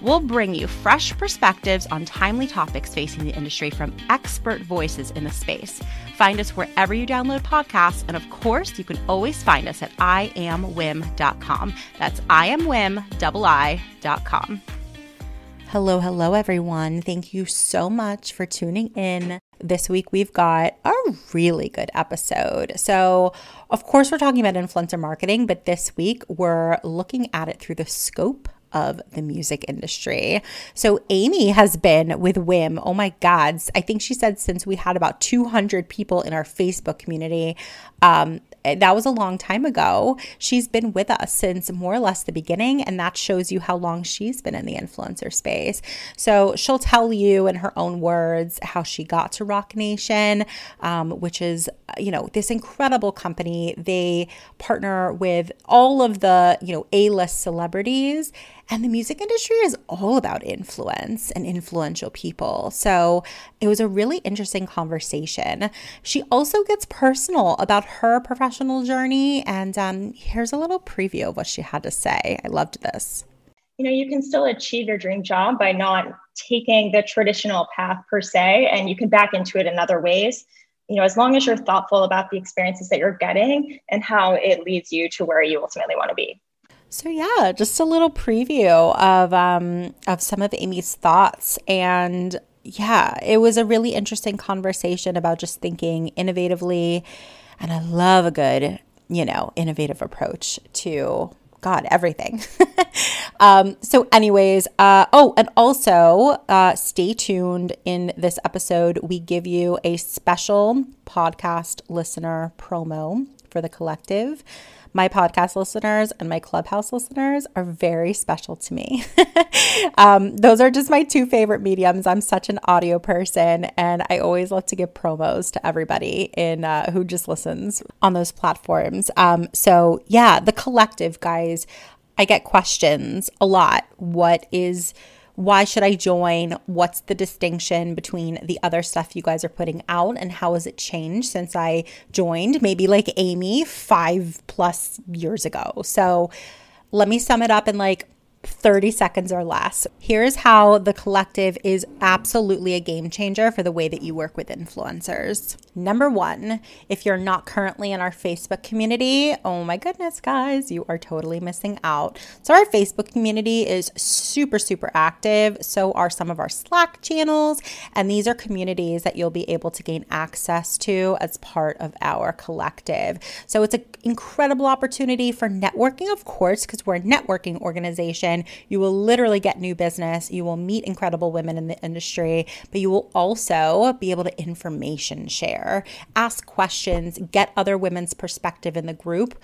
We'll bring you fresh perspectives on timely topics facing the industry from expert voices in the space. Find us wherever you download podcasts, and of course, you can always find us at iamwiim.com. That's iamwiim.com. Hello, hello, everyone. Thank you so much for tuning in. This week, we've got a really good episode. So, of course, we're talking about influencer marketing, but this week, we're looking at it through the scope of the music industry. So Amy has been with WIIM. Oh my God. I think she said since we had about 200 people in our Facebook community. Um, that was a long time ago. She's been with us since more or less the beginning, and that shows you how long she's been in the influencer space. So she'll tell you in her own words how she got to Roc Nation, um, which is, you know, this incredible company. They partner with all of the, you know, A list celebrities and the music industry is all about influence and influential people. So it was a really interesting conversation. She also gets personal about her professional journey. And um, here's a little preview of what she had to say. I loved this. You know, you can still achieve your dream job by not taking the traditional path per se, and you can back into it in other ways you know, as long as you're thoughtful about the experiences that you're getting and how it leads you to where you ultimately want to be. So yeah, just a little preview of um, of some of Amy's thoughts, and yeah, it was a really interesting conversation about just thinking innovatively, and I love a good you know innovative approach to God everything. um, so, anyways, uh, oh, and also uh, stay tuned in this episode. We give you a special podcast listener promo for the collective my podcast listeners and my clubhouse listeners are very special to me. um, those are just my two favorite mediums. I'm such an audio person, and I always love to give promos to everybody in uh, who just listens on those platforms. Um, so yeah, the collective guys. I get questions a lot. What is why should I join? What's the distinction between the other stuff you guys are putting out and how has it changed since I joined? Maybe like Amy five plus years ago. So let me sum it up in like 30 seconds or less. Here's how the collective is absolutely a game changer for the way that you work with influencers. Number one, if you're not currently in our Facebook community, oh my goodness, guys, you are totally missing out. So, our Facebook community is super, super active. So are some of our Slack channels. And these are communities that you'll be able to gain access to as part of our collective. So, it's an incredible opportunity for networking, of course, because we're a networking organization you will literally get new business. You will meet incredible women in the industry, but you will also be able to information share, ask questions, get other women's perspective in the group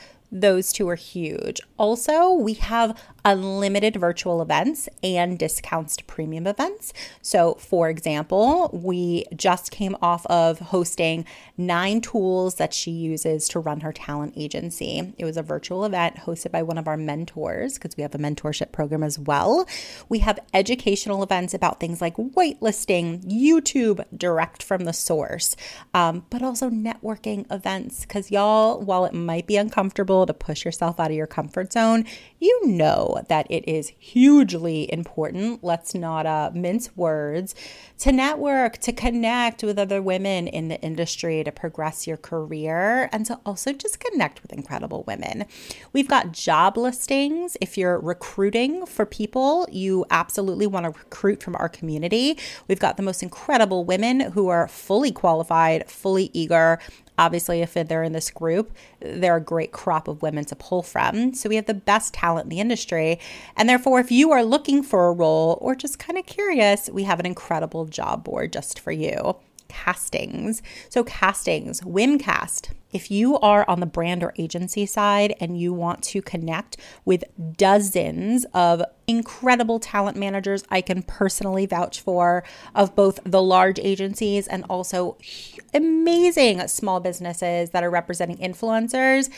those two are huge. Also, we have unlimited virtual events and discounts to premium events. So, for example, we just came off of hosting nine tools that she uses to run her talent agency. It was a virtual event hosted by one of our mentors because we have a mentorship program as well. We have educational events about things like whitelisting, YouTube direct from the source, um, but also networking events because y'all, while it might be uncomfortable, to push yourself out of your comfort zone, you know that it is hugely important. Let's not uh, mince words to network, to connect with other women in the industry, to progress your career, and to also just connect with incredible women. We've got job listings. If you're recruiting for people, you absolutely want to recruit from our community. We've got the most incredible women who are fully qualified, fully eager, Obviously, if they're in this group, they're a great crop of women to pull from. So we have the best talent in the industry. And therefore, if you are looking for a role or just kind of curious, we have an incredible job board just for you castings. So, castings, Wimcast. If you are on the brand or agency side and you want to connect with dozens of incredible talent managers, I can personally vouch for, of both the large agencies and also amazing small businesses that are representing influencers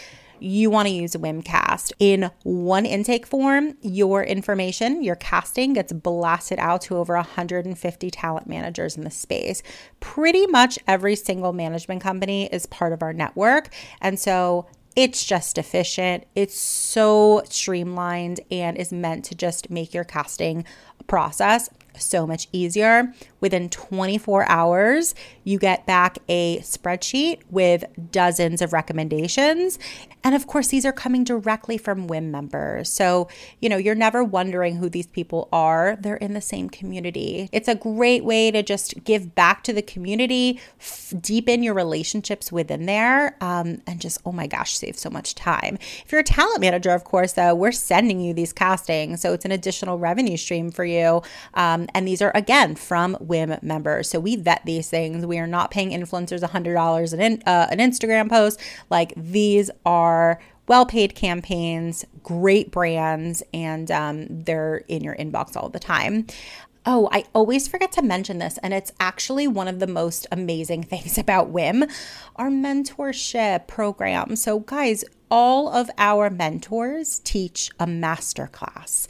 you want to use Wimcast. In one intake form, your information, your casting gets blasted out to over 150 talent managers in the space. Pretty much every single management company is part of our network. And so it's just efficient. It's so streamlined and is meant to just make your casting process so much easier. Within 24 hours, you get back a spreadsheet with dozens of recommendations. And of course, these are coming directly from WIIM members. So, you know, you're never wondering who these people are. They're in the same community. It's a great way to just give back to the community, f- deepen your relationships within there, um, and just, oh my gosh, save so much time. If you're a talent manager, of course, though, we're sending you these castings. So it's an additional revenue stream for you. Um, and these are, again, from WIIM members. So we vet these things. We are not paying influencers $100 an, in, uh, an Instagram post. Like these are well paid campaigns, great brands, and um, they're in your inbox all the time. Oh, I always forget to mention this, and it's actually one of the most amazing things about WIIM, our mentorship program. So, guys, all of our mentors teach a masterclass.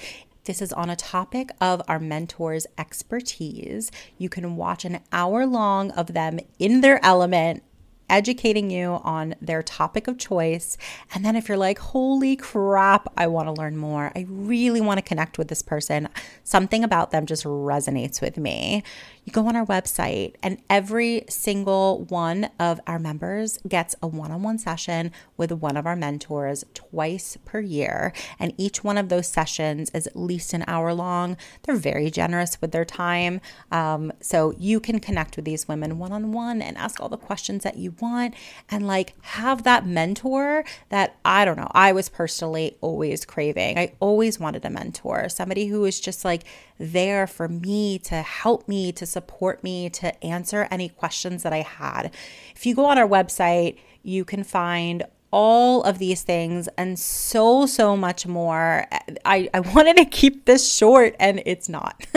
This is on a topic of our mentors' expertise. You can watch an hour long of them in their element educating you on their topic of choice. And then if you're like, holy crap, I want to learn more, I really want to connect with this person, something about them just resonates with me, you go on our website, and every single one of our members gets a one on one session with one of our mentors twice per year. And each one of those sessions is at least an hour long. They're very generous with their time. Um, so you can connect with these women one on one and ask all the questions that you want and like have that mentor that I don't know, I was personally always craving. I always wanted a mentor, somebody who was just like, there for me to help me, to support me, to answer any questions that I had. If you go on our website, you can find all of these things and so so much more. I i wanted to keep this short and it's not.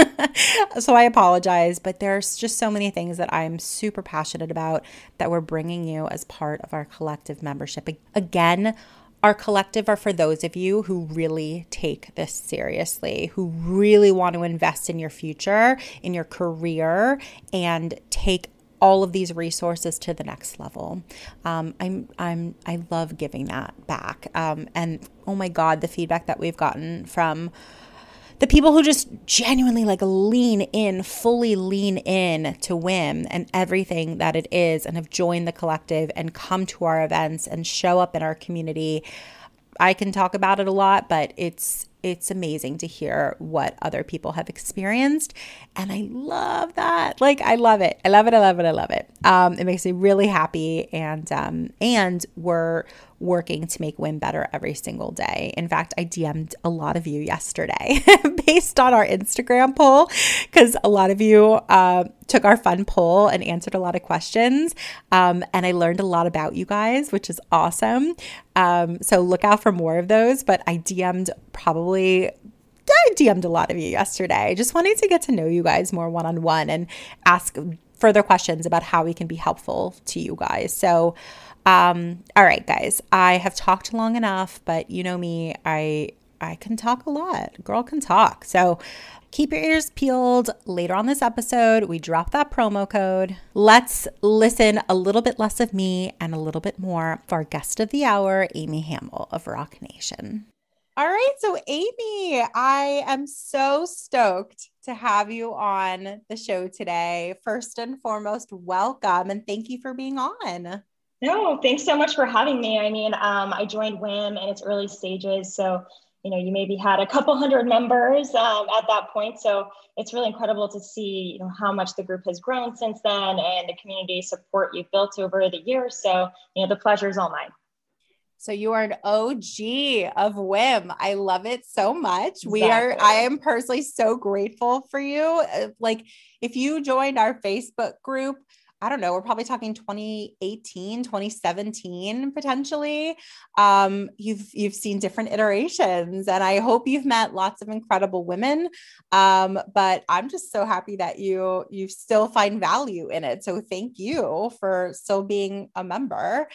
So i apologize but there's just so many things that i'm super passionate about that we're bringing you as part of our collective membership. Again our collective are for those of you who really take this seriously, who really want to invest in your future, in your career, and take all of these resources to the next level. Um, I'm I'm I love giving that back. Um, and oh my God, the feedback that we've gotten from the people who just genuinely like lean in, fully lean in to WIIM and everything that it is, and have joined the collective and come to our events and show up in our community. I can talk about it a lot, but it's it's amazing to hear what other people have experienced. And I love that. Like, I love it. I love it. I love it. I love it. Um, it makes me really happy. And, um, and we're, working to make WIIM better every single day. In fact, I DM'd a lot of you yesterday based on our Instagram poll because a lot of you uh, took our fun poll and answered a lot of questions. Um, and I learned a lot about you guys, which is awesome. Um, so look out for more of those. But I DM'd probably I DM'd a lot of you yesterday. Just wanting to get to know you guys more one on one and ask further questions about how we can be helpful to you guys. So, um, all right, guys, I have talked long enough, but you know me, I I can talk a lot. Girl can talk. So Keep your ears peeled. Later on this episode, we drop that promo code. Let's listen a little bit less of me and a little bit more for our guest of the hour, Amy Hamil of Roc Nation. All right. So, Amy, I am so stoked to have you on the show today. First and foremost, welcome and thank you for being on. No, thanks so much for having me. I mean, um, I joined WIIM in its early stages. So, you know, you maybe had a couple hundred members um, at that point. So it's really incredible to see, you know, how much the group has grown since then and the community support you've built over the years. So, you know, the pleasure is all mine. So you are an OG of WIIM. I love it so much. Exactly. We are, I am personally so grateful for you. Uh, like if you joined our Facebook group, I don't know, we're probably talking 2018, 2017 potentially. Um, you've you've seen different iterations and I hope you've met lots of incredible women. Um, but I'm just so happy that you you still find value in it. So thank you for still being a member.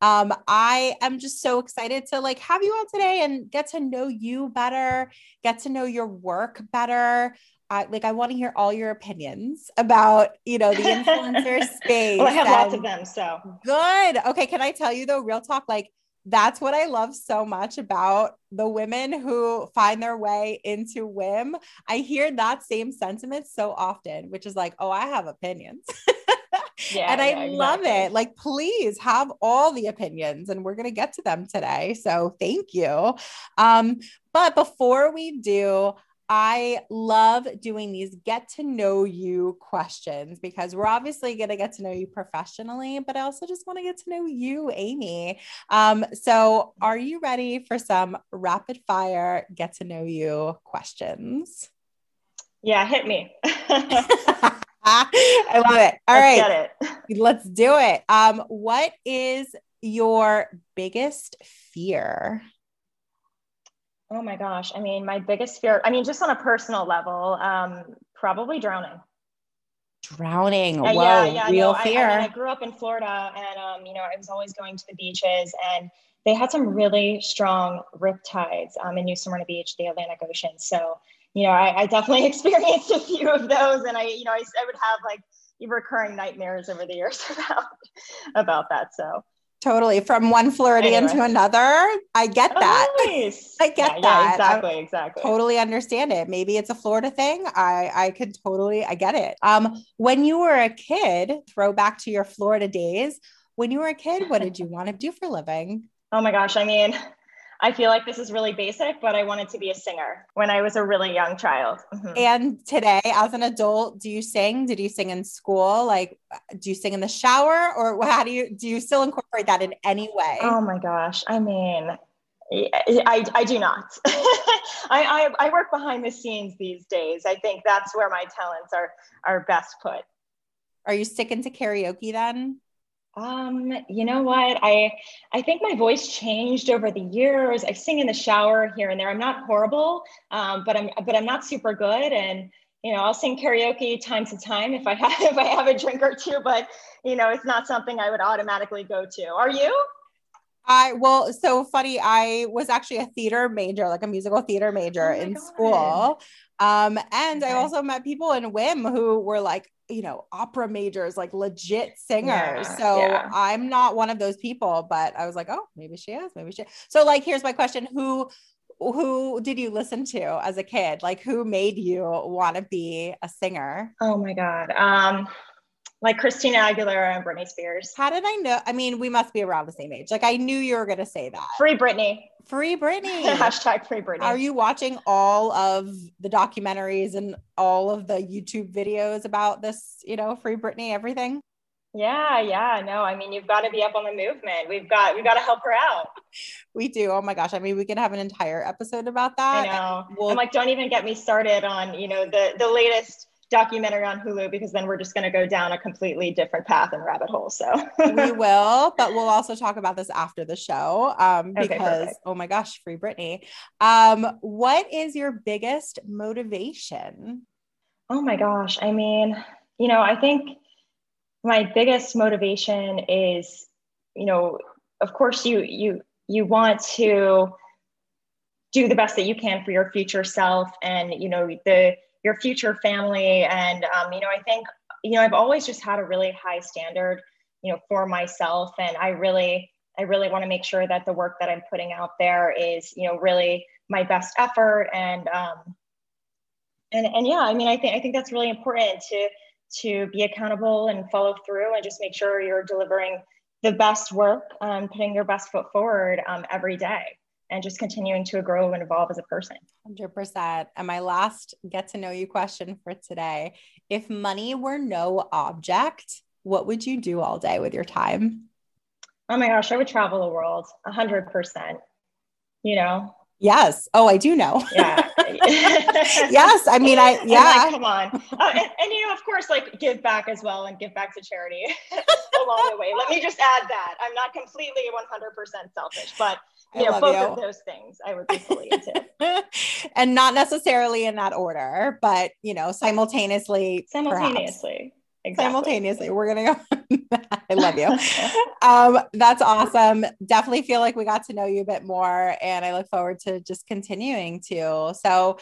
Um, I am just so excited to like have you on today and get to know you better, get to know your work better. I like I want to hear all your opinions about, you know, the influencer space. well, I have lots of them. So good. Okay. Can I tell you though, real talk, like that's what I love so much about the women who find their way into WIIM. I hear that same sentiment so often, which is like, oh, I have opinions. Yeah, and I yeah, love exactly. it. Like, please have all the opinions, and we're going to get to them today. So, thank you. Um, but before we do, I love doing these get to know you questions because we're obviously going to get to know you professionally, but I also just want to get to know you, Amy. Um, so, are you ready for some rapid fire get to know you questions? Yeah, hit me. I love it. All let's right, it. let's do it. Um, what is your biggest fear? Oh my gosh. I mean, my biggest fear, I mean, just on a personal level, um, probably drowning. Drowning. Uh, Whoa, yeah, yeah, real no, fear. I, I, mean, I, grew up in Florida and, um, you know, I was always going to the beaches and they had some really strong rip tides um, in New Smyrna Beach, the Atlantic Ocean. So, you know, I, I definitely experienced a few of those and I, you know, I, I would have like recurring nightmares over the years about, about that. So, Totally. From one Floridian anyway. to another. I get oh, that. nice. I get yeah, that. Yeah, exactly. I exactly. Totally understand it. Maybe it's a Florida thing. I, I could totally, I get it. Um, when you were a kid, throw back to your Florida days. When you were a kid, what did you want to do for living? Oh my gosh. I mean, I feel like this is really basic, but I wanted to be a singer when I was a really young child. Mm-hmm. And today, as an adult, do you sing? Did you sing in school? Like, do you sing in the shower, or how do you do you still incorporate that in any way? Oh my gosh! I mean, I, I do not. I, I, I work behind the scenes these days. I think that's where my talents are are best put. Are you sticking to karaoke then? Um, you know what? I I think my voice changed over the years. I sing in the shower here and there. I'm not horrible, um, but I'm but I'm not super good. And you know, I'll sing karaoke time to time if I have if I have a drink or two. But you know, it's not something I would automatically go to. Are you? I well, so funny. I was actually a theater major, like a musical theater major oh in God. school. Um, and okay. I also met people in WIIM who were like, you know, opera majors, like legit singers. Yeah, so yeah. I'm not one of those people, but I was like, oh, maybe she is, maybe she. Is. So like, here's my question: Who, who did you listen to as a kid? Like, who made you want to be a singer? Oh my god. Um, like Christina Aguilera and Britney Spears. How did I know? I mean, we must be around the same age. Like, I knew you were going to say that. Free Britney. Free Britney. Hashtag free Britney. Are you watching all of the documentaries and all of the YouTube videos about this, you know, free Britney, everything? Yeah, yeah. No, I mean, you've got to be up on the movement. We've got, we've got to help her out. We do. Oh my gosh. I mean, we could have an entire episode about that. I know. We'll- I'm like, don't even get me started on, you know, the, the latest documentary on Hulu because then we're just going to go down a completely different path and rabbit hole. So we will, but we'll also talk about this after the show um, because okay, oh my gosh, free Britney. Um, what is your biggest motivation? Oh my gosh, I mean, you know, I think my biggest motivation is, you know, of course you you you want to do the best that you can for your future self and you know the your future family. And, um, you know, I think, you know, I've always just had a really high standard, you know, for myself. And I really, I really want to make sure that the work that I'm putting out there is, you know, really my best effort. And, um, and, and yeah, I mean, I think, I think that's really important to, to be accountable and follow through and just make sure you're delivering the best work, um, putting your best foot forward um, every day and just continuing to grow and evolve as a person. 100%. And my last get to know you question for today if money were no object, what would you do all day with your time? Oh my gosh, I would travel the world 100%. You know, Yes. Oh, I do know. Yeah. yes. I mean, I, yeah. Like, come on. Uh, and, and, you know, of course, like give back as well and give back to charity along the way. Let me just add that I'm not completely 100% selfish, but you know, both you. of those things I would be fully into. and not necessarily in that order, but you know, simultaneously. Simultaneously. Exactly. Simultaneously. We're gonna go. I love you. um, that's awesome. Definitely feel like we got to know you a bit more, and I look forward to just continuing to. So,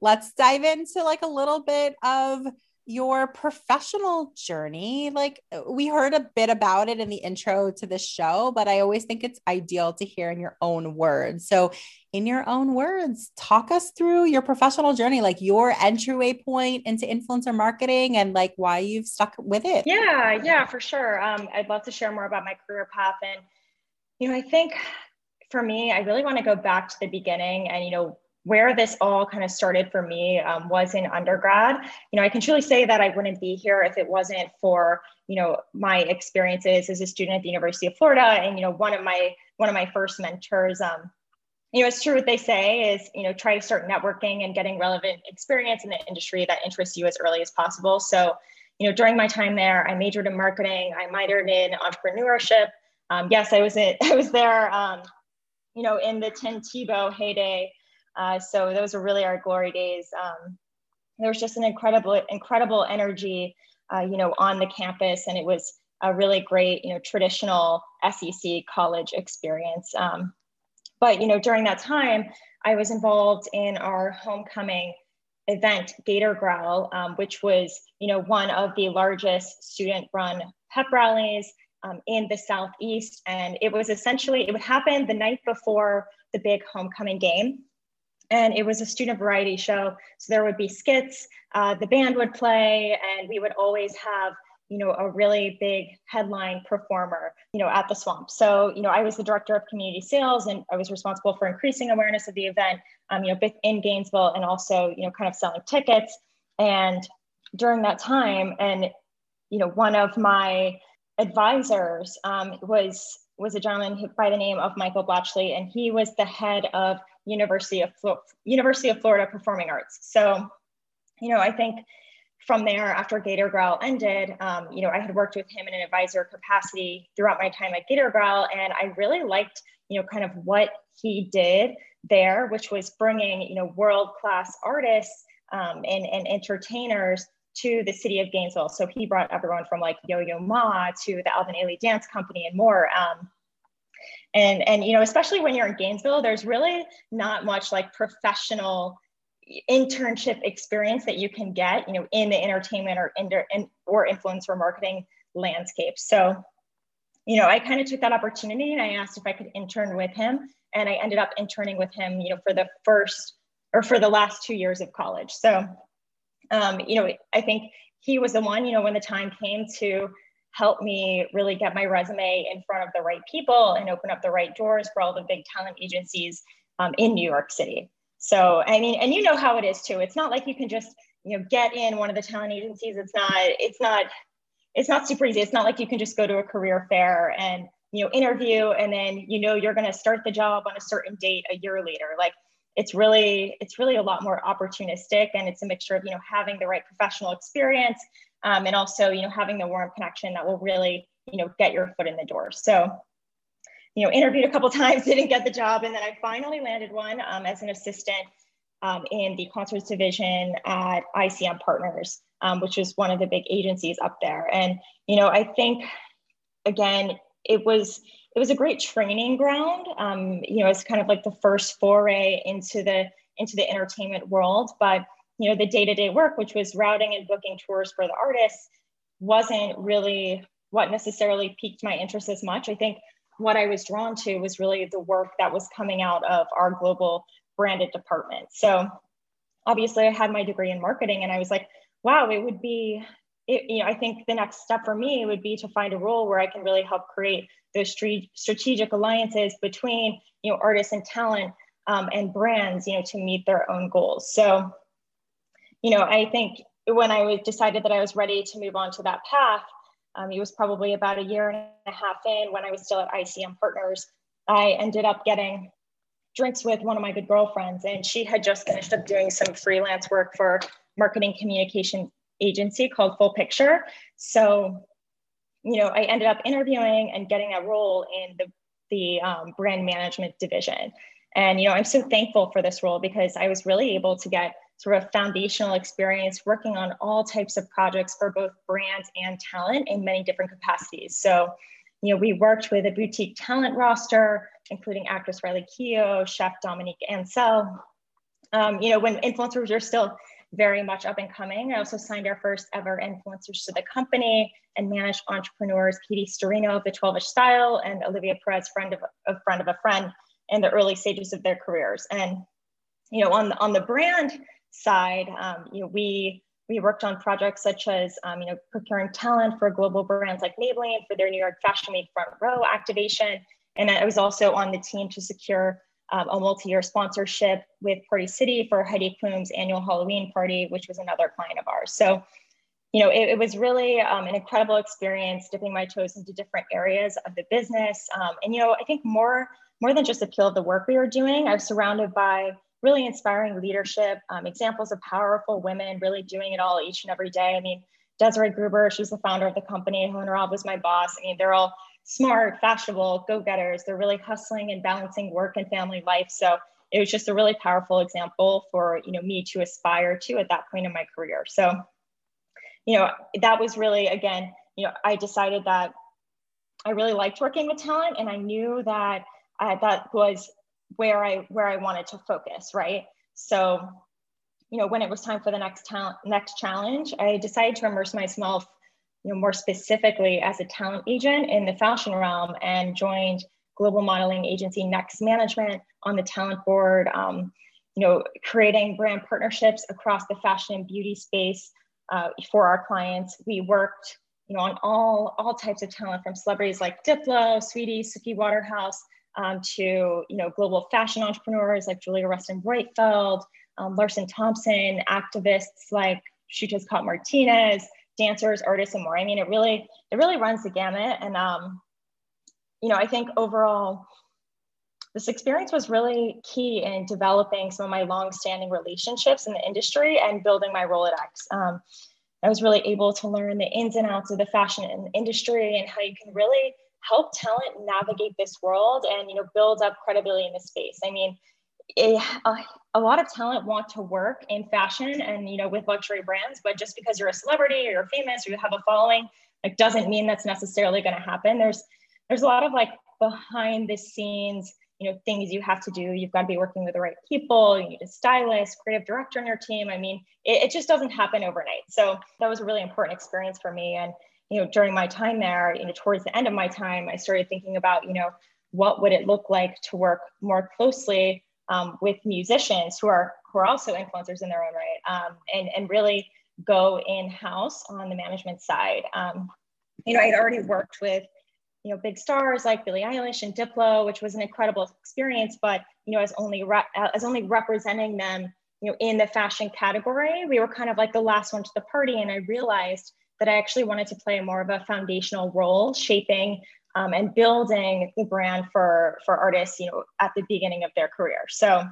let's dive into like a little bit of your professional journey. Like we heard a bit about it in the intro to this show, but I always think it's ideal to hear in your own words. So, in your own words, talk us through your professional journey, like your entryway point into influencer marketing and like why you've stuck with it. Yeah, yeah, for sure. Um, I'd love to share more about my career path. And, you know, I think for me, I really want to go back to the beginning and, you know, where this all kind of started for me um, was in undergrad. You know, I can truly say that I wouldn't be here if it wasn't for you know my experiences as a student at the University of Florida, and you know one of my one of my first mentors. Um, you know, it's true what they say is you know try to start networking and getting relevant experience in the industry that interests you as early as possible. So, you know, during my time there, I majored in marketing. I minored in entrepreneurship. Um, yes, I was in, I was there. Um, you know, in the Tim Tebow heyday uh, so those were really our glory days. Um, there was just an incredible, incredible energy, uh, you know, on the campus, and it was a really great, you know, traditional SEC college experience. Um, but you know, during that time, I was involved in our homecoming event, Gator Growl, um, which was, you know, one of the largest student-run pep rallies um, in the Southeast, and it was essentially it would happen the night before the big homecoming game and it was a student variety show. So there would be skits, uh, the band would play, and we would always have you know a really big headline performer you know at the swamp so you know i was the director of community sales and i was responsible for increasing awareness of the event um, you know in gainesville and also you know kind of selling tickets and during that time and you know one of my advisors um, was was a gentleman by the name of michael blachly and he was the head of University of University of Florida Performing Arts. So, you know, I think from there, after Gator Growl ended, um, you know, I had worked with him in an advisor capacity throughout my time at Gator Growl, and I really liked, you know, kind of what he did there, which was bringing, you know, world class artists um, and, and entertainers to the city of Gainesville. So he brought everyone from like Yo Yo Ma to the Alvin Ailey Dance Company and more. Um, and and you know especially when you're in gainesville there's really not much like professional internship experience that you can get you know in the entertainment or in, or influencer marketing landscape. So you know i kind of took that opportunity and i asked if i could intern with him. And i ended up interning with him you know for the first or for the last two years of college. So um, you know i think he was the one you know when the time came to help me really get my resume in front of the right people and open up the right doors for all the big talent agencies um, in New York City. So, I mean, and you know how it is too. It's not like you can just, you know, get in one of the talent agencies. It's not, it's not, it's not super easy. It's not like you can just go to a career fair and, you know, interview and then, you know, you're going to start the job on a certain date a year later. Like it's really, it's really a lot more opportunistic and it's a mixture of, you know, having the right professional experience, um, and also you know having the warm connection that will really you know get your foot in the door. So you know interviewed a couple times didn't get the job and then i finally landed one um, as an assistant um, in the concerts division at icm partners um, which is one of the big agencies up there. And you know i think again it was it was a great training ground um, you know it's kind of like the first foray into the into the entertainment world but you know, the day-to-day work, which was routing and booking tours for the artists, wasn't really what necessarily piqued my interest as much. I think what I was drawn to was really the work that was coming out of our global branded department. So obviously I had my degree in marketing and I was like, wow, it would be, it, you know, I think the next step for me would be to find a role where I can really help create those strategic alliances between, you know, artists and talent um, and brands, you know, to meet their own goals. So, you know, I think when I decided that I was ready to move on to that path, um, it was probably about a year and a half in when I was still at ICM Partners. I ended up getting drinks with one of my good girlfriends, and she had just finished up doing some freelance work for marketing communication agency called Full Picture. So, you know, I ended up interviewing and getting a role in the the um, brand management division. And you know, I'm so thankful for this role because I was really able to get sort of foundational experience working on all types of projects for both brands and talent in many different capacities. So, you know, we worked with a boutique talent roster, including actress Riley Keough, chef Dominique Ansel. Um, you know, when influencers are still very much up and coming, I also signed our first ever influencers to the company and managed entrepreneurs Katie Sturino of the 12ish Style and Olivia Perez, friend of a friend of a friend, in the early stages of their careers. And you know, on the, on the brand side, um, you know, we we worked on projects such as um, you know procuring talent for global brands like Maybelline for their New York Fashion Week front row activation, and I was also on the team to secure um, a multi-year sponsorship with Party City for Heidi Klum's annual Halloween party, which was another client of ours. So, you know, it, it was really um, an incredible experience dipping my toes into different areas of the business, um, and you know, I think more more than just the appeal of the work we were doing, I was surrounded by really inspiring leadership, um, examples of powerful women really doing it all each and every day. I mean, Desiree Gruber, she's the founder of the company. Helen Robb was my boss. I mean, they're all smart, fashionable, go-getters. They're really hustling and balancing work and family life. So it was just a really powerful example for you know me to aspire to at that point in my career. So, you know, that was really again, you know, I decided that I really liked working with talent, and I knew that uh, that was where I where I wanted to focus, right? So, you know, when it was time for the next talent next challenge, I decided to immerse myself, you know, more specifically as a talent agent in the fashion realm and joined global modeling agency Next Management on the talent board. Um, you know, creating brand partnerships across the fashion and beauty space uh, for our clients. We worked, you know, on all all types of talent from celebrities like Diplo, Saweetie, Suki Waterhouse, um, to you know global fashion entrepreneurs like Julia Restoin Roitfeld, um, Larsen Thompson, activists like Xiuhtezcatl Martinez, dancers, artists, and more. I mean, it really it really runs the gamut. And um, you know, I think overall, this experience was really key in developing some of my long-standing relationships in the industry and building my Rolodex. Um, I was really able to learn the ins and outs of the fashion industry and how you can really help talent navigate this world and you know build up credibility in the space. I mean it, a, a, lot of talent want to work in fashion and you know with luxury brands but just because you're a celebrity or you're famous or you have a following like doesn't mean that's necessarily going to happen. There's there's a lot of like behind the scenes you know things you have to do. You've got to be working with the right people. You need a stylist creative director on your team. I mean it, it just doesn't happen overnight. So that was a really important experience for me. And you know, during my time there, you know, towards the end of my time, I started thinking about, you know, what would it look like to work more closely um, with musicians who are who are also influencers in their own right, um, and and really go in house on the management side. Um, you know, I had already worked with you know big stars like Billie Eilish and Diplo, which was an incredible experience. But you know, as only re- as only representing them, you know, in the fashion category, we were kind of like the last one to the party, and I realized that I actually wanted to play more of a foundational role shaping um, and building the brand for, for artists, you know, at the beginning of their career. So,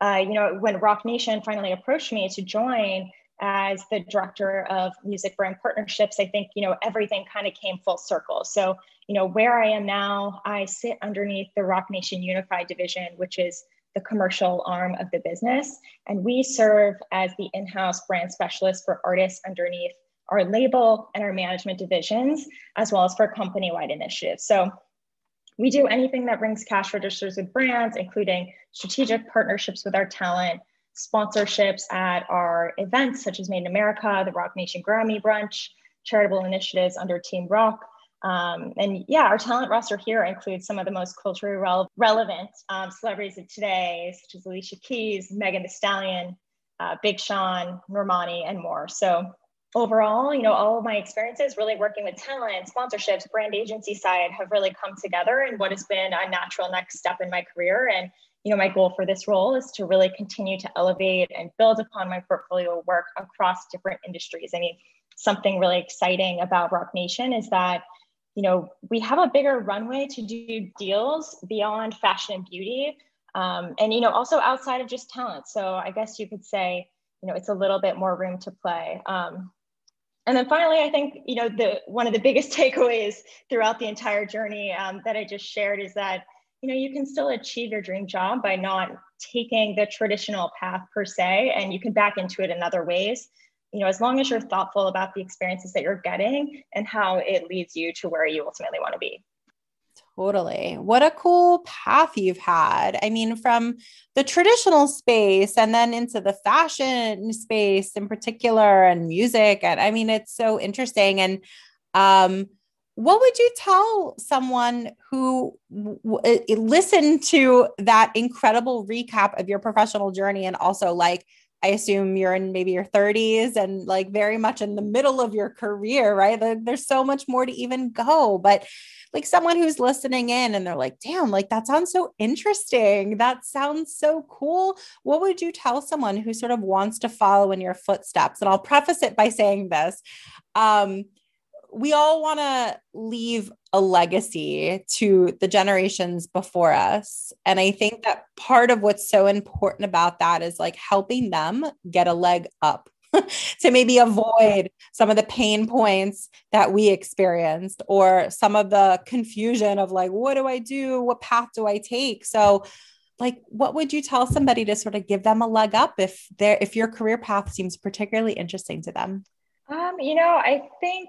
uh, you know, when Roc Nation finally approached me to join as the director of music brand partnerships, I think, you know, everything kind of came full circle. So, you know, where I am now, I sit underneath the Roc Nation Unified division, which is the commercial arm of the business. And we serve as the in-house brand specialist for artists underneath our label and our management divisions, as well as for company-wide initiatives. So we do anything that brings cash registers with brands, including strategic partnerships with our talent, sponsorships at our events such as Made in America, the Roc Nation Grammy Brunch, charitable initiatives under Team Roc. Um, and yeah, our talent roster here includes some of the most culturally re- relevant um, celebrities of today, such as Alicia Keys, Megan Thee Stallion, uh, Big Sean, Normani, and more. So overall, you know, all of my experiences really working with talent, sponsorships, brand agency side have really come together in what has been a natural next step in my career. And you know, my goal for this role is to really continue to elevate and build upon my portfolio work across different industries. I mean, something really exciting about Roc Nation is that you know we have a bigger runway to do deals beyond fashion and beauty um, and you know also outside of just talent so i guess you could say you know it's a little bit more room to play um, and then finally i think you know the one of the biggest takeaways throughout the entire journey um, that i just shared is that you know you can still achieve your dream job by not taking the traditional path per se and you can back into it in other ways you know, as long as you're thoughtful about the experiences that you're getting and how it leads you to where you ultimately want to be. Totally. What a cool path you've had. I mean, from the traditional space and then into the fashion space in particular and music. And I mean, it's so interesting. And um, what would you tell someone who w- listened to that incredible recap of your professional journey and also like I assume you're in maybe your 30s and like very much in the middle of your career, right? There's so much more to even go. But like someone who's listening in and they're like, damn, like that sounds so interesting. That sounds so cool. What would you tell someone who sort of wants to follow in your footsteps? And I'll preface it by saying this. Um, we all want to leave a legacy to the generations before us. And I think that part of what's so important about that is like helping them get a leg up to maybe avoid some of the pain points that we experienced or some of the confusion of like, what do I do? What path do I take? So, like what would you tell somebody to sort of give them a leg up if their if your career path seems particularly interesting to them um you know i think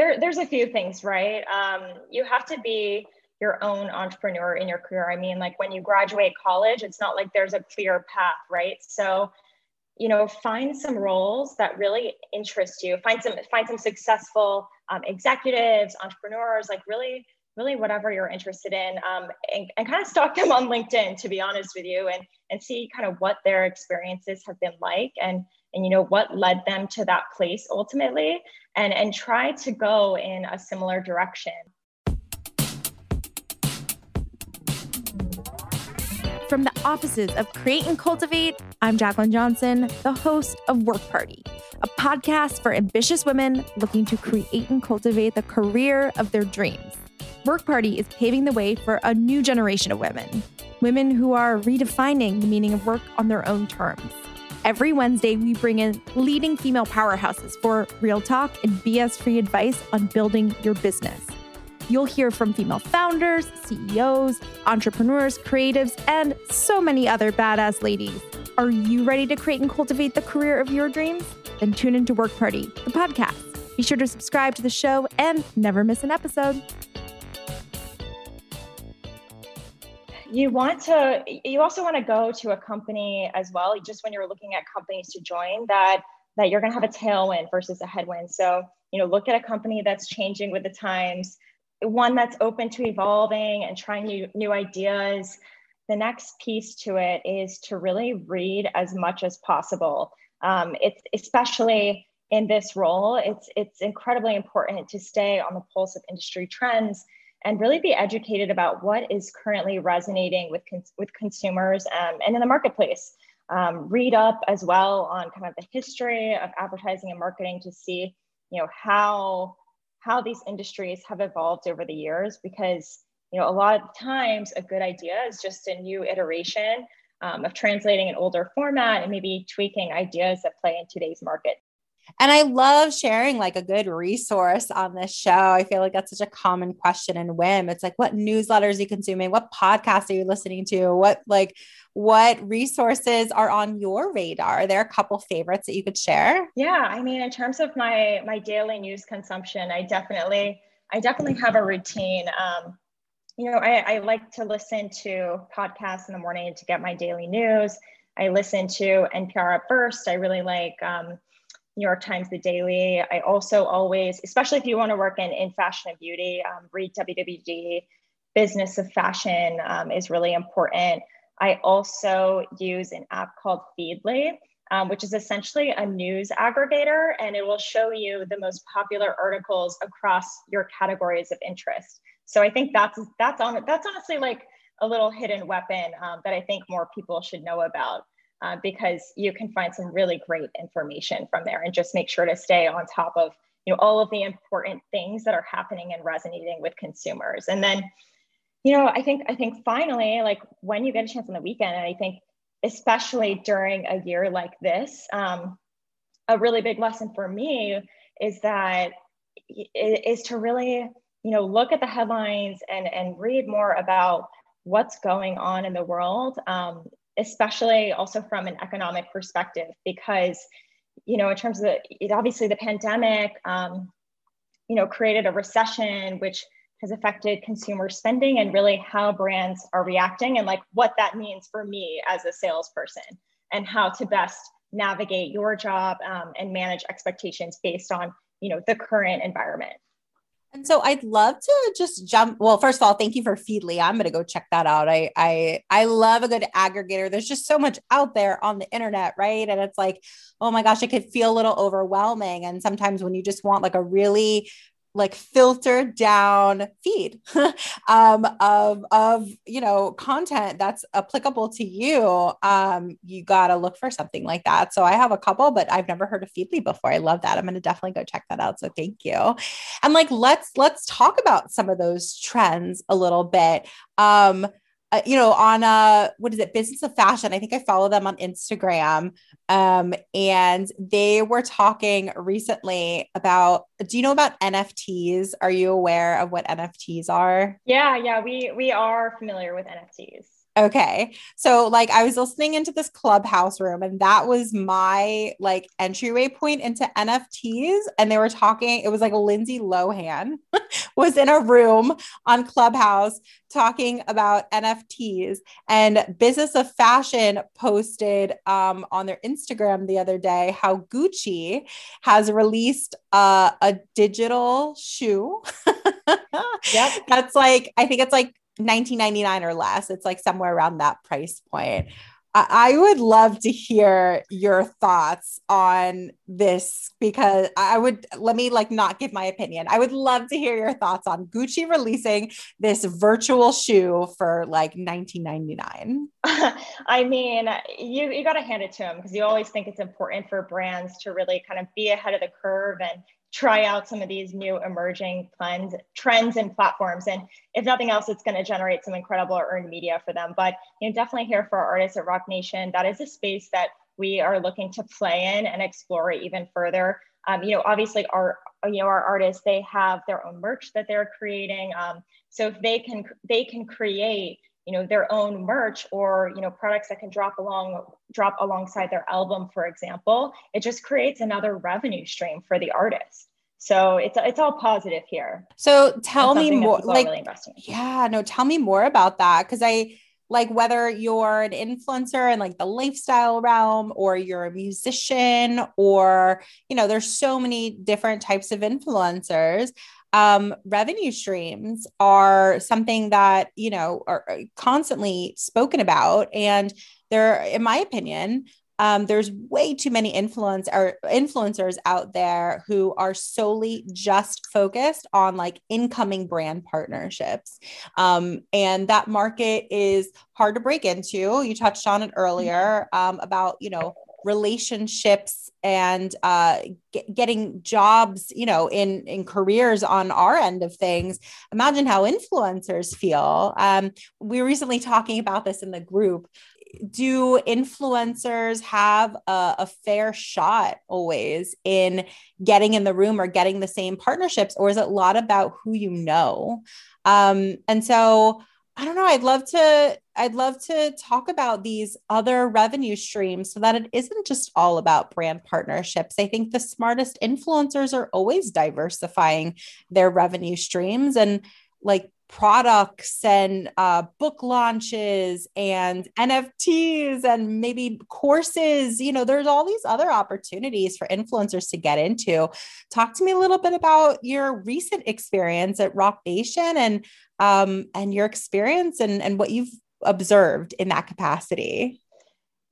There, there's a few things, right? Um, you have to be your own entrepreneur in your career. I mean, like when you graduate college, it's not like there's a clear path, right? So, you know, find some roles that really interest you. Find some find some successful um, executives, entrepreneurs, like really really whatever you're interested in um, and, and kind of stalk them on linkedin to be honest with you and and see kind of what their experiences have been like and and you know what led them to that place ultimately and and try to go in a similar direction From the offices of Create and Cultivate, I'm Jaclyn Johnson, the host of Work Party, a podcast for ambitious women looking to create and cultivate the career of their dreams. Work Party is paving the way for a new generation of women, women who are redefining the meaning of work on their own terms. Every Wednesday, we bring in leading female powerhouses for real talk and BS free advice on building your business. You'll hear from female founders, CEOs, entrepreneurs, creatives, and so many other badass ladies. Are you ready to create and cultivate the career of your dreams? Then tune into Work Party, the podcast. Be sure to subscribe to the show and never miss an episode. You want to you also want to go to a company as well just when you're looking at companies to join that that you're going to have a tailwind versus a headwind. So you know look at a company that's changing with the times one that's open to evolving and trying new, new ideas. The next piece to it is to really read as much as possible. Um, it's especially in this role it's it's incredibly important to stay on the pulse of industry trends and really be educated about what is currently resonating with, cons- with consumers um, and in the marketplace. Um, read up as well on kind of the history of advertising and marketing to see, you know, how how these industries have evolved over the years. Because you know, a lot of times a good idea is just a new iteration um, of translating an older format and maybe tweaking ideas that play in today's market. And I love sharing like a good resource on this show. I feel like that's such a common question and WIIM. It's like, what newsletters are you consuming? What podcasts are you listening to? What like what resources are on your radar? Are there a couple favorites that you could share? Yeah, I mean, in terms of my my daily news consumption, I definitely I definitely have a routine. Um, you know, I, I like to listen to podcasts in the morning to get my daily news. I listen to NPR at first. I really like um, New York Times The Daily. I also always, especially if you want to work in, in fashion and beauty, um, read WWD. Business of Fashion um, is really important. I also use an app called Feedly, um, which is essentially a news aggregator, and it will show you the most popular articles across your categories of interest. So I think that's that's on that's honestly like a little hidden weapon um, that I think more people should know about uh, because you can find some really great information from there and just make sure to stay on top of you know all of the important things that are happening and resonating with consumers. And then you know i think i think finally like when you get a chance on the weekend and i think especially during a year like this um, a really big lesson for me is that is to really you know look at the headlines and and read more about what's going on in the world um, especially also from an economic perspective, because, you know, in terms of the, it, obviously the pandemic, um, you know, created a recession, which has affected consumer spending and really how brands are reacting and like what that means for me as a salesperson and how to best navigate your job um, and manage expectations based on, you know, the current environment. And so I'd love to just jump. Well, first of all, thank you for Feedly. I'm gonna go check that out. I I I love a good aggregator. There's just so much out there on the internet, right? And it's like, oh my gosh, it could feel a little overwhelming. And sometimes when you just want like a really like filtered down feed um, of of you know content that's applicable to you um, you got to look for something like that. So i have a couple but i've never heard of feedly before. I love that. I'm to definitely go check that out. So thank you. And like let's let's talk about some of those trends a little bit. Um, uh, you know, on uh, what is it, Business of Fashion? I think I follow them on Instagram. Um, and they were talking recently about. Do you know about NFTs? Are you aware of what NFTs are? Yeah, yeah, we we are familiar with NFTs. Okay. So like I was listening into this clubhouse room and that was my like entryway point into NFTs. And they were talking, it was like Lindsay Lohan was in a room on Clubhouse talking about NFTs. And Business of Fashion posted um, on their Instagram the other day how Gucci has released uh, a digital shoe. yep. That's like, I think it's like 1999 or less. It's like somewhere around that price point. I would love to hear your thoughts on this because I would let me like not give my opinion. I would love to hear your thoughts on Gucci releasing this virtual shoe for like 1999. I mean, you you got to hand it to them because you always think it's important for brands to really kind of be ahead of the curve and try out some of these new emerging trends, trends and platforms. And if nothing else, it's going to generate some incredible earned media for them. But you know, definitely here for our artists at Roc Nation, that is a space that we are looking to play in and explore even further. Um, you know, obviously our you know our artists they have their own merch that they're creating. Um, so if they can they can create you know their own merch or you know products that can drop along drop alongside their album for example it just creates another revenue stream for the artist. So it's it's all positive here. So tell me more like really yeah no tell me more about that because i like whether you're an influencer in like the lifestyle realm or you're a musician or you know there's so many different types of influencers um, revenue streams are something that you know are constantly spoken about. And there in my opinion um, there's way too many influence or influencers out there who are solely just focused on like incoming brand partnerships. Um, and that market is hard to break into. You touched on it earlier um, about you know relationships and uh, get, getting jobs, you know, in in careers on our end of things. Imagine how influencers feel. Um, we were recently talking about this in the group. do influencers have a, a, fair shot always in getting in the room or getting the same partnerships or is it a lot about who you know um, and so i don't know i'd love to i'd love to talk about these other revenue streams so that it isn't just all about brand partnerships i think the smartest influencers are always diversifying their revenue streams and like products and uh, book launches and NFTs and maybe courses. You know, there's all these other opportunities for influencers to get into. Talk to me a little bit about your recent experience at Roc Nation and um, and your experience and and what you've observed in that capacity.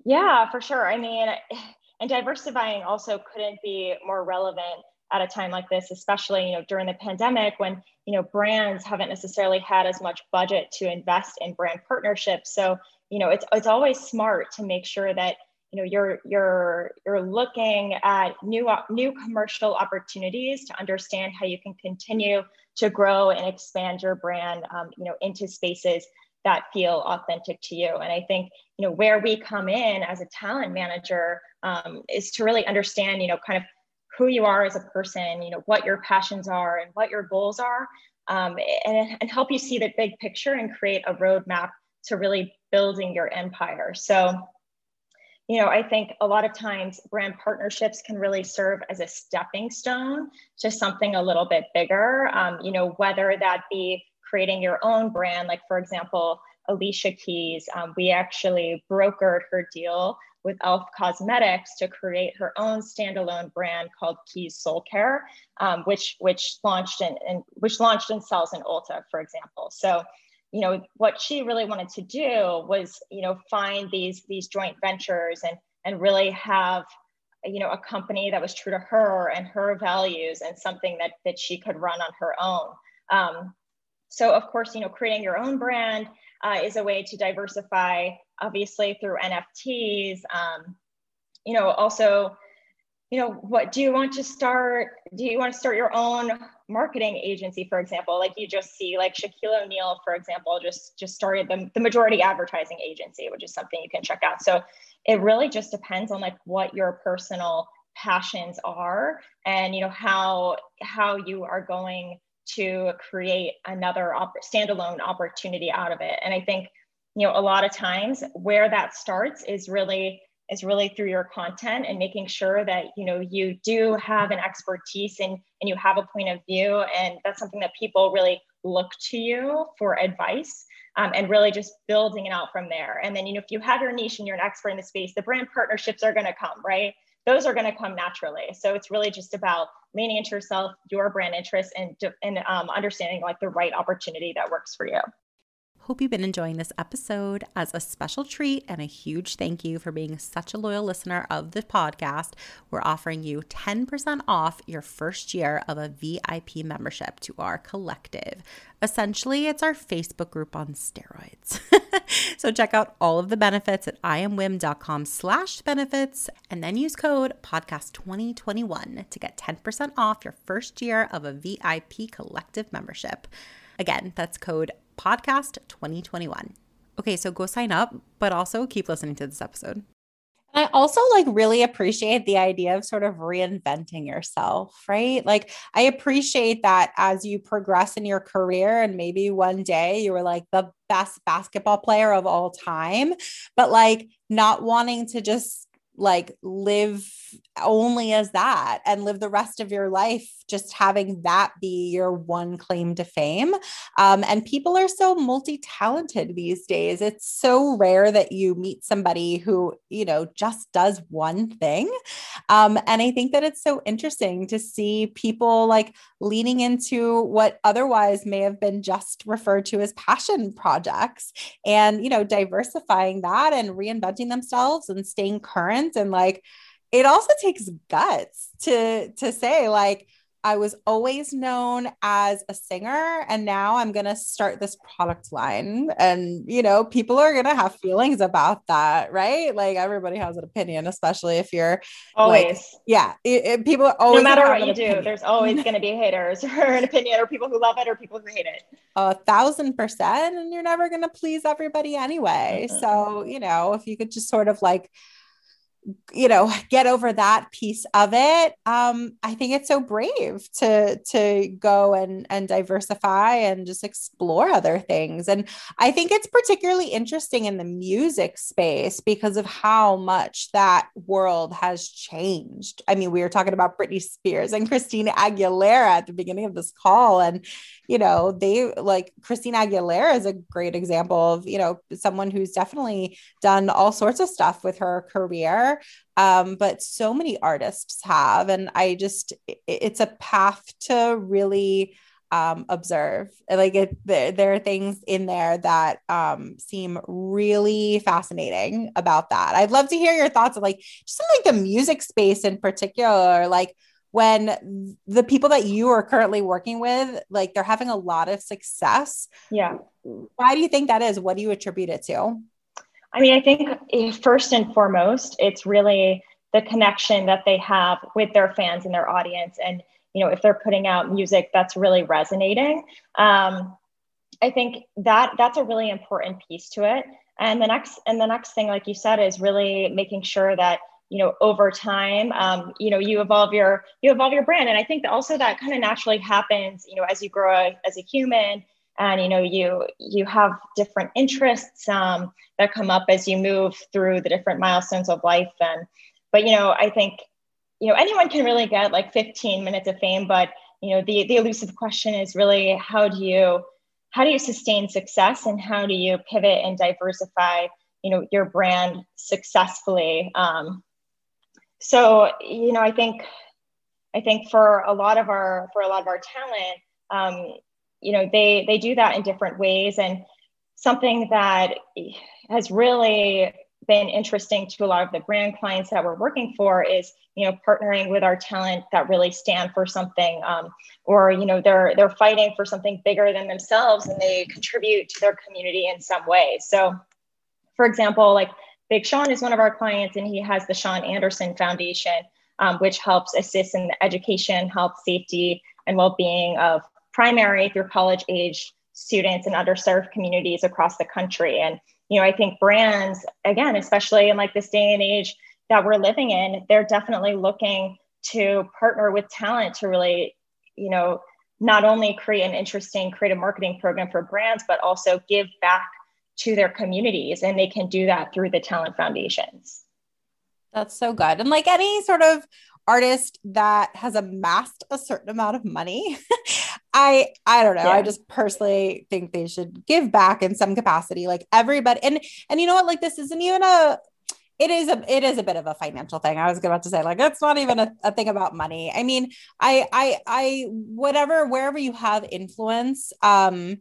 Yeah, for sure. I mean, and diversifying also couldn't be more relevant at a time like this, especially you know during the pandemic when you know brands haven't necessarily had as much budget to invest in brand partnerships. So you know it's it's always smart to make sure that you know you're you're you're looking at new new commercial opportunities to understand how you can continue to grow and expand your brand um, you know into spaces that feel authentic to you and i think you know where we come in as a talent manager um, is to really understand you know kind of who you are as a person, you know, what your passions are and what your goals are, um, and, and help you see the big picture and create a roadmap to really building your empire. So, you know, I think a lot of times brand partnerships can really serve as a stepping stone to something a little bit bigger. Um, you know, whether that be creating your own brand, like for example, Alicia Keys, um, we actually brokered her deal with Elf Cosmetics to create her own standalone brand called Keys Soul Care, um, which which launched and which launched and sells in Ulta, for example. So, you know, what she really wanted to do was, you know, find these these joint ventures and and really have you know a company that was true to her and her values and something that that she could run on her own um, so of course you know creating your own brand uh, is a way to diversify obviously through NFTs. Um, you know, also, you know, what do you want to start? Do you want to start your own marketing agency, for example? Like you just see, like Shaquille O'Neal, for example, just just started the, the majority advertising agency, which is something you can check out. So it really just depends on like what your personal passions are and you know how how you are going to create another op- standalone opportunity out of it and i think you know a lot of times where that starts is really is really through your content and making sure that you know you do have an expertise and and you have a point of view and that's something that people really look to you for advice um, and really just building it out from there. And then you know if you have your niche and you're an expert in the space the brand partnerships are going to come right? Those are going to come naturally. So it's really just about leaning into yourself your brand interests and and um, understanding like the right opportunity that works for you Hope you've been enjoying this episode. As a special treat and a huge thank you for being such a loyal listener of the podcast, we're offering you 10% off your first year of a VIP membership to our collective. Essentially, it's our Facebook group on steroids. so check out all of the benefits at iamwiim.com slash benefits and then use code podcast2021 to get 10% off your first year of a VIP collective membership. Again, that's code podcast 2021. Okay, so go sign up, but also keep listening to this episode. I also like really appreciate the idea of sort of reinventing yourself, right? Like I appreciate that as you progress in your career and maybe one day you were like the best basketball player of all time, but like not wanting to just like live only as that and live the rest of your life just having that be your one claim to fame. Um, and people are so multi talented these days. It's so rare that you meet somebody who, you know, just does one thing. Um, and I think that it's so interesting to see people like leaning into what otherwise may have been just referred to as passion projects and, you know, diversifying that and reinventing themselves and staying current and like, it also takes guts to to say like I was always known as a singer, and now I'm going to start this product line. And, you know, people are going to have feelings about that, right? Like everybody has an opinion, especially if you're always, like, yeah, it, it, people are always, no matter what you opinion. do, there's always going to be haters or an opinion or people who love it or people who hate it. A thousand percent. And you're never going to please everybody anyway. Mm-hmm. So, you know, if you could just sort of like, you know get over that piece of it um i think it's so brave to to go and and diversify and just explore other things and i think it's particularly interesting in the music space because of how much that world has changed i mean we were talking about britney spears and christina aguilera at the beginning of this call and you know, they like Christina Aguilera is a great example of, you know, someone who's definitely done all sorts of stuff with her career. Um, but so many artists have. And I just, it's a path to really um, observe. Like it, there, there are things in there that um, seem really fascinating about that. I'd love to hear your thoughts of like just like the music space in particular. Like, when the people that you are currently working with like they're having a lot of success yeah why do you think that is what do you attribute it to i mean i think first and foremost it's really the connection that they have with their fans and their audience. And you know if they're putting out music that's really resonating um, i think that that's a really important piece to it. And the next and the next thing like you said is really making sure that you know over time um, you know you evolve your you evolve your brand. And i think that also that kind of naturally happens you know as you grow as a human and you know you you have different interests um, that come up as you move through the different milestones of life. And but you know i think you know anyone can really get like 15 minutes of fame but you know the the elusive question is really how do you how do you sustain success and how do you pivot and diversify you know your brand successfully? Um, so you know i think i think for a lot of our for a lot of our talent um, you know they they do that in different ways. And something that has really been interesting to a lot of the brand clients that we're working for is you know partnering with our talent that really stand for something um, or you know they're they're fighting for something bigger than themselves and they contribute to their community in some way. So for example like Big Sean is one of our clients, and he has the Sean Anderson Foundation, um, which helps assist in the education, health, safety, and well being of primary through college age students in underserved communities across the country. And, you know, I think brands, again, especially in like this day and age that we're living in, they're definitely looking to partner with talent to really, you know, not only create an interesting creative marketing program for brands, but also give back to their communities. And they can do that through the talent foundations. That's so good. And like any sort of artist that has amassed a certain amount of money i i don't know yeah. i just personally think they should give back in some capacity like everybody and and you know what like this isn't even a it is a it is a bit of a financial thing. I was about to say like it's not even a, a thing about money. I mean, I I I whatever wherever you have influence, um,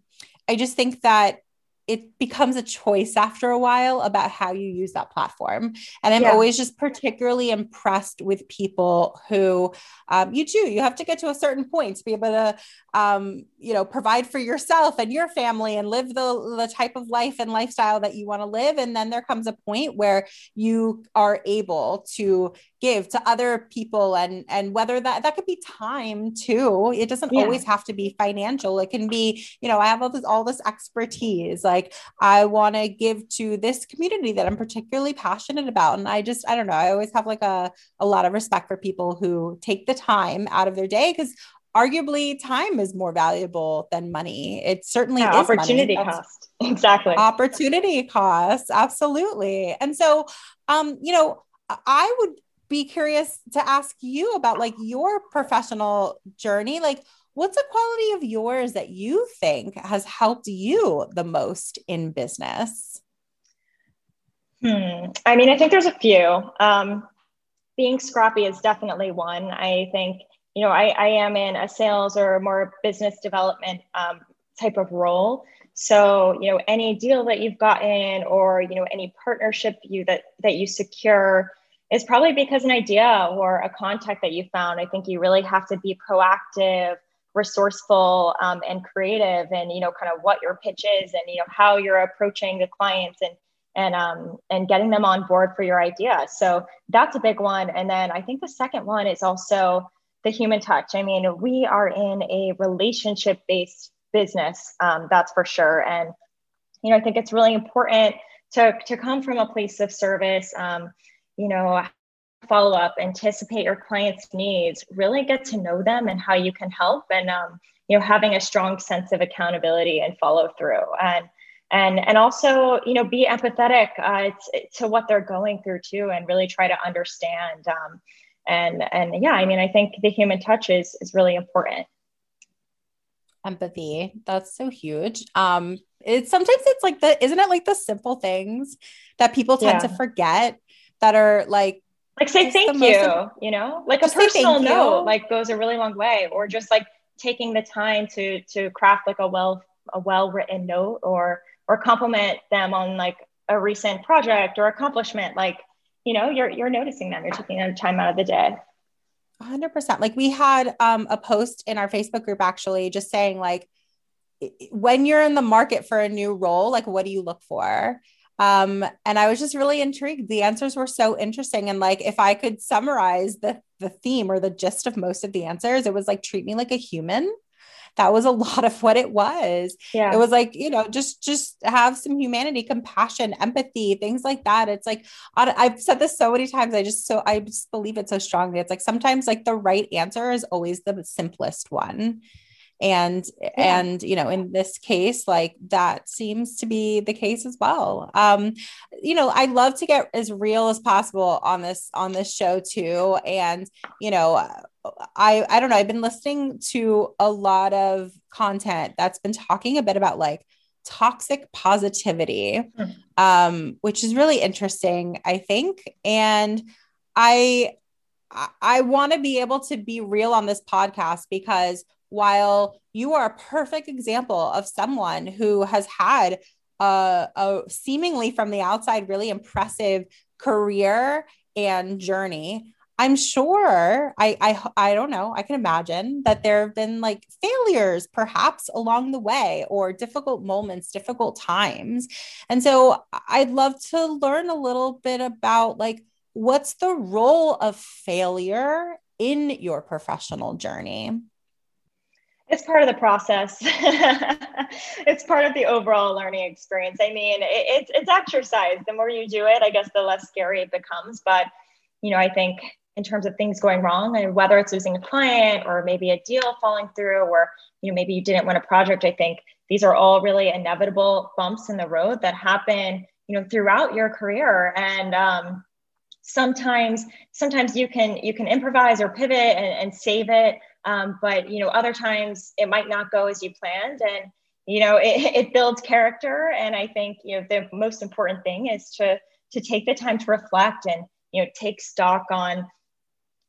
I just think that it becomes a choice after a while about how you use that platform. And I'm yeah. always just particularly impressed with people who um, you do. You have to get to a certain point to be able to, um, you know, provide for yourself and your family and live the, the type of life and lifestyle that you want to live. And then there comes a point where you are able to give to other people and and whether that that could be time too it doesn't yeah. always have to be financial it can be you know i have all this all this expertise like i want to give to this community that i'm particularly passionate about and i just i don't know i always have like a, a lot of respect for people who take the time out of their day because arguably time is more valuable than money. It certainly yeah, is opportunity cost exactly. Opportunity cost absolutely. And so um you know I would be curious to ask you about like your professional journey. Like, what's a quality of yours that you think has helped you the most in business? Hmm. I mean, I think there's a few. Um, being scrappy is definitely one. I think, you know, I, I am in a sales or more business development um, type of role. So, you know, any deal that you've gotten or, you know, any partnership you that that you secure, is probably because an idea or a contact that you found. I think you really have to be proactive, resourceful, um, and creative, and you know, kind of what your pitch is, and you know how you're approaching the clients, and and um, and getting them on board for your idea. So that's a big one. And then I think the second one is also the human touch. I mean, we are in a relationship based business, um, that's for sure. And you know, I think it's really important to to come from a place of service. Um, you know, follow up, anticipate your client's needs, really get to know them and how you can help, and um, you know, having a strong sense of accountability and follow through, and and and also you know be empathetic uh, to, to what they're going through too, and really try to understand. Um, and and yeah, I mean, I think the human touch is is really important empathy that's so huge um it's sometimes it's like the isn't it like the simple things that people tend yeah. to forget that are like like say thank you you know? Like a personal note like goes a really long way or just like taking the time to to craft like a well a well written note or or compliment them on like a recent project or accomplishment. Like you know you're you're noticing them. You're taking the time out of the day. 100% like we had um, a post in our facebook group actually just saying like when you're in the market for a new role like what do you look for um, and I was just really intrigued. The answers were so interesting. And like, if I could summarize the, the theme or the gist of most of the answers, it was like, treat me like a human. That was a lot of what it was. Yeah. It was like, you know, just, just have some humanity, compassion, empathy, things like that. It's like, I've said this so many times. I just, so I just believe it so strongly. It's like, sometimes like the right answer is always the simplest one and yeah. and you know in this case like that seems to be the case as well um you know i love to get as real as possible on this on this show too and you know i i don't know i've been listening to a lot of content that's been talking a bit about like toxic positivity mm. um which is really interesting i think and i I want to be able to be real on this podcast because while you are a perfect example of someone who has had a, a seemingly from the outside really impressive career and journey. I'm sure I, I i don't know i can imagine that there have been like failures perhaps along the way or difficult moments difficult times. And so i'd love to learn a little bit about like what's the role of failure in your professional journey it's part of the process. it's part of the overall learning experience. I mean, it, it's it's exercise. The more you do it, I guess the less scary it becomes. But you know, I think in terms of things going wrong, and whether it's losing a client or maybe a deal falling through, or you know, maybe you didn't win a project, I think these are all really inevitable bumps in the road that happen, you know, throughout your career. And um, sometimes, sometimes you can you can improvise or pivot and, and save it um, but you know, other times it might not go as you planned, and you know, it, it builds character. And I think you know the most important thing is to to take the time to reflect and you know take stock on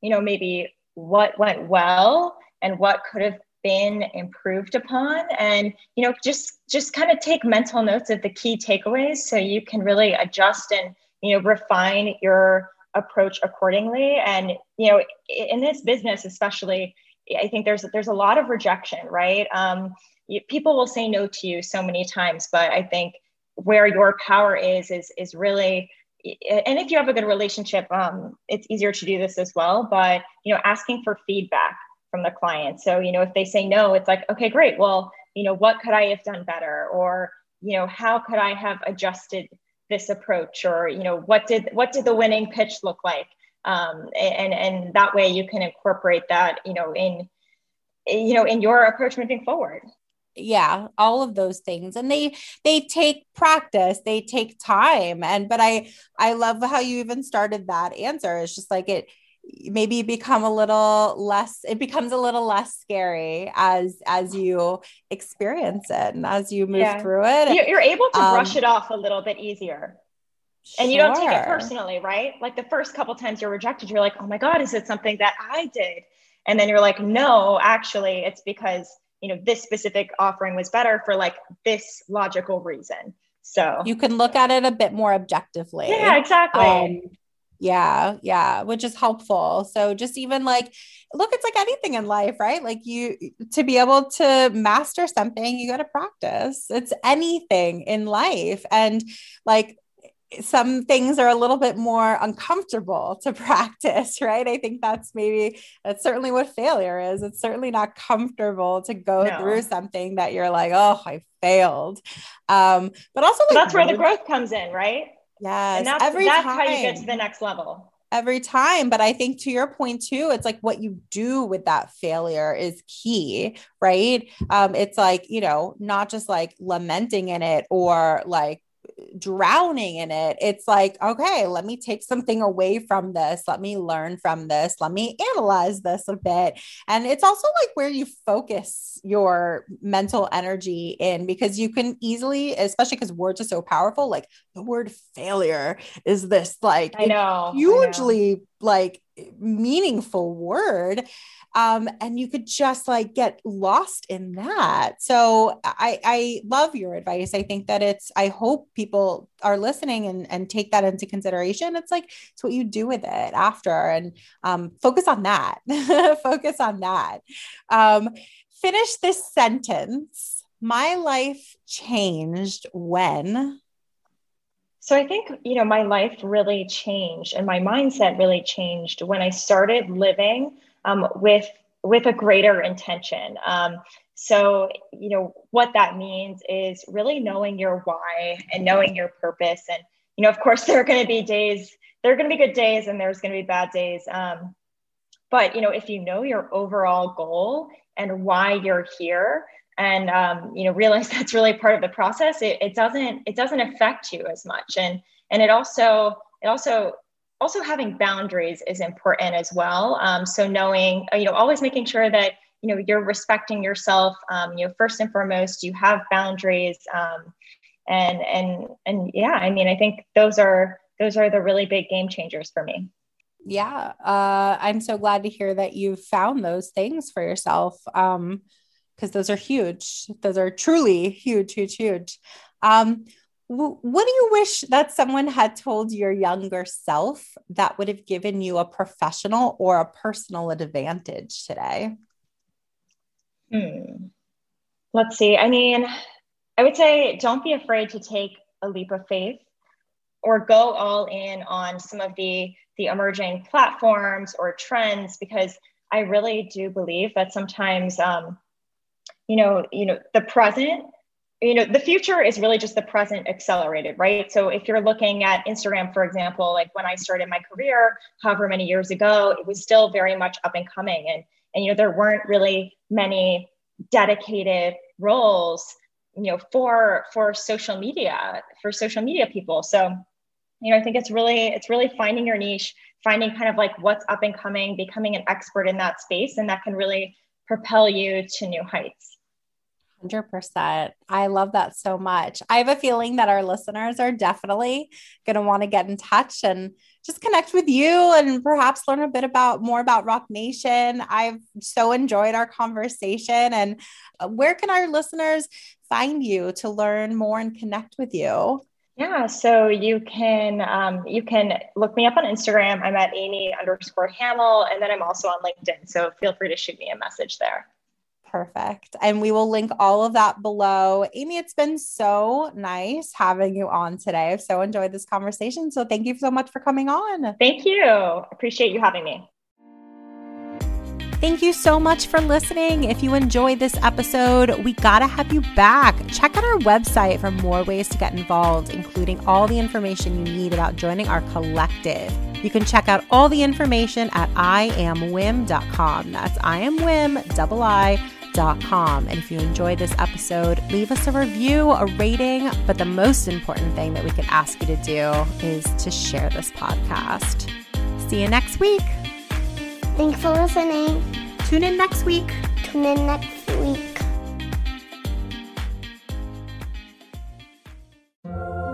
you know maybe what went well and what could have been improved upon and you know just just kind of take mental notes of the key takeaways so you can really adjust and you know refine your approach accordingly and you know in this business especially I think there's there's a lot of rejection, right? Um, you, people will say no to you so many times, but I think where your power is is is really and if you have a good relationship um, it's easier to do this as well but you know asking for feedback from the client. So you know if they say no it's like okay great. Well you know what could i have done better? Or you know how could i have adjusted this approach? Or you know what did what did the winning pitch look like um, and and that way you can incorporate that you know in you know in your approach moving forward. Yeah all of those things. And they they take practice they take time. And but i i love how you even started that answer. It's just like it maybe become a little less it becomes a little less scary as as you experience it and as you move yeah. through it. You're able to um, brush it off a little bit easier and you don't take it personally, right? Like the first couple times you're rejected, you're like, oh my God, is it something that I did? And then you're like, no, actually, it's because, you know, this specific offering was better for like this logical reason. So you can look at it a bit more objectively. Yeah, exactly. Um, Yeah, yeah, which is helpful. So just even like look, it's like anything in life, right? Like you to be able to master something, you got to practice. It's anything in life. And like some things are a little bit more uncomfortable to practice, right? I think that's maybe that's certainly what failure is. It's certainly not comfortable to go no. through something that you're like, oh, I failed. Um, but also like, that's where the growth comes in, right? Yes. And that's, every that's time, how you get to the next level. Every time. But I think to your point too, it's like what you do with that failure is key, right? Um, it's like, you know, not just like lamenting in it or like drowning in it. It's like, okay, let me take something away from this. Let me learn from this. Let me analyze this a bit. And it's also like where you focus your mental energy in because you can easily, especially because words are so powerful, like the word failure is this like I know hugely I know. like meaningful word um, and you could just like get lost in that. So I, I love your advice. I think that it's, I hope people are listening and, and take that into consideration. It's like, it's what you do with it after and um, focus on that. focus on that. Um, finish this sentence. My life changed when. So I think, you know, my life really changed and my mindset really changed when I started living um, with with a greater intention. Um, so, you know, what that means is really knowing your why and knowing your purpose. And, you know, of course, there are going to be days, there are going to be good days and there's going to be bad days. Um, but, you know, if you know your overall goal and why you're here, and um, you know realize that's really part of the process it, it doesn't it doesn't affect you as much and and it also it also also having boundaries is important as well. Um, so knowing, uh, you know, always making sure that you know you're respecting yourself. Um, you know, first and foremost, you have boundaries. Um, and and and yeah, I mean, I think those are those are the really big game changers for me. Yeah, uh, I'm so glad to hear that you've found those things for yourself. Um, because those are huge. Those are truly huge, huge, huge. Um, what do you wish that someone had told your younger self that would have given you a professional or a personal advantage today? Hmm. Let's see. I mean, I would say don't be afraid to take a leap of faith or go all in on some of the the emerging platforms or trends because I really do believe that sometimes um, you know, you know, the present you know the future is really just the present accelerated right? So if you're looking at instagram for example like when i started my career however many years ago it was still very much up and coming. And and you know there weren't really many dedicated roles you know for for social media for social media people. So you know i think it's really it's really finding your niche finding kind of like what's up and coming becoming an expert in that space and that can really propel you to new heights 100%. I love that so much. I have a feeling that our listeners are definitely going to want to get in touch and just connect with you and perhaps learn a bit about more about Roc Nation. I've so enjoyed our conversation. And uh, where can our listeners find you to learn more and connect with you? Yeah, so you can um, you can look me up on Instagram. I'm at Amy underscore Hamil, and then I'm also on LinkedIn. So feel free to shoot me a message there. Perfect. And we will link all of that below. Amy, it's been so nice having you on today. I've so enjoyed this conversation. So thank you so much for coming on. Thank you. Appreciate you having me. Thank you so much for listening. If you enjoyed this episode, we got to have you back. Check out our website for more ways to get involved, including all the information you need about joining our collective. You can check out all the information at iamwiim.com. That's I am Wim, double I and if you enjoyed this episode, leave us a review, a rating. But the most important thing that we could ask you to do is to share this podcast. See you next week. Thanks for listening. Tune in next week. Tune in next week.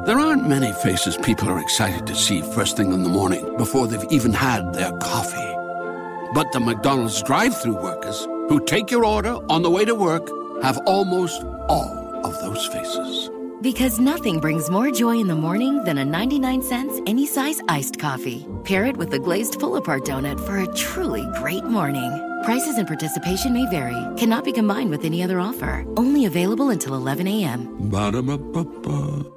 There aren't many faces people are excited to see first thing in the morning before they've even had their coffee. But the McDonald's drive through workers who take your order on the way to work have almost all of those faces. Because nothing brings more joy in the morning than a 99 cents any size iced coffee. Pair it with a glazed pull apart donut for a truly great morning. Prices and participation may vary, cannot be combined with any other offer. Only available until 11 a.m. Ba-da-ba-ba-ba.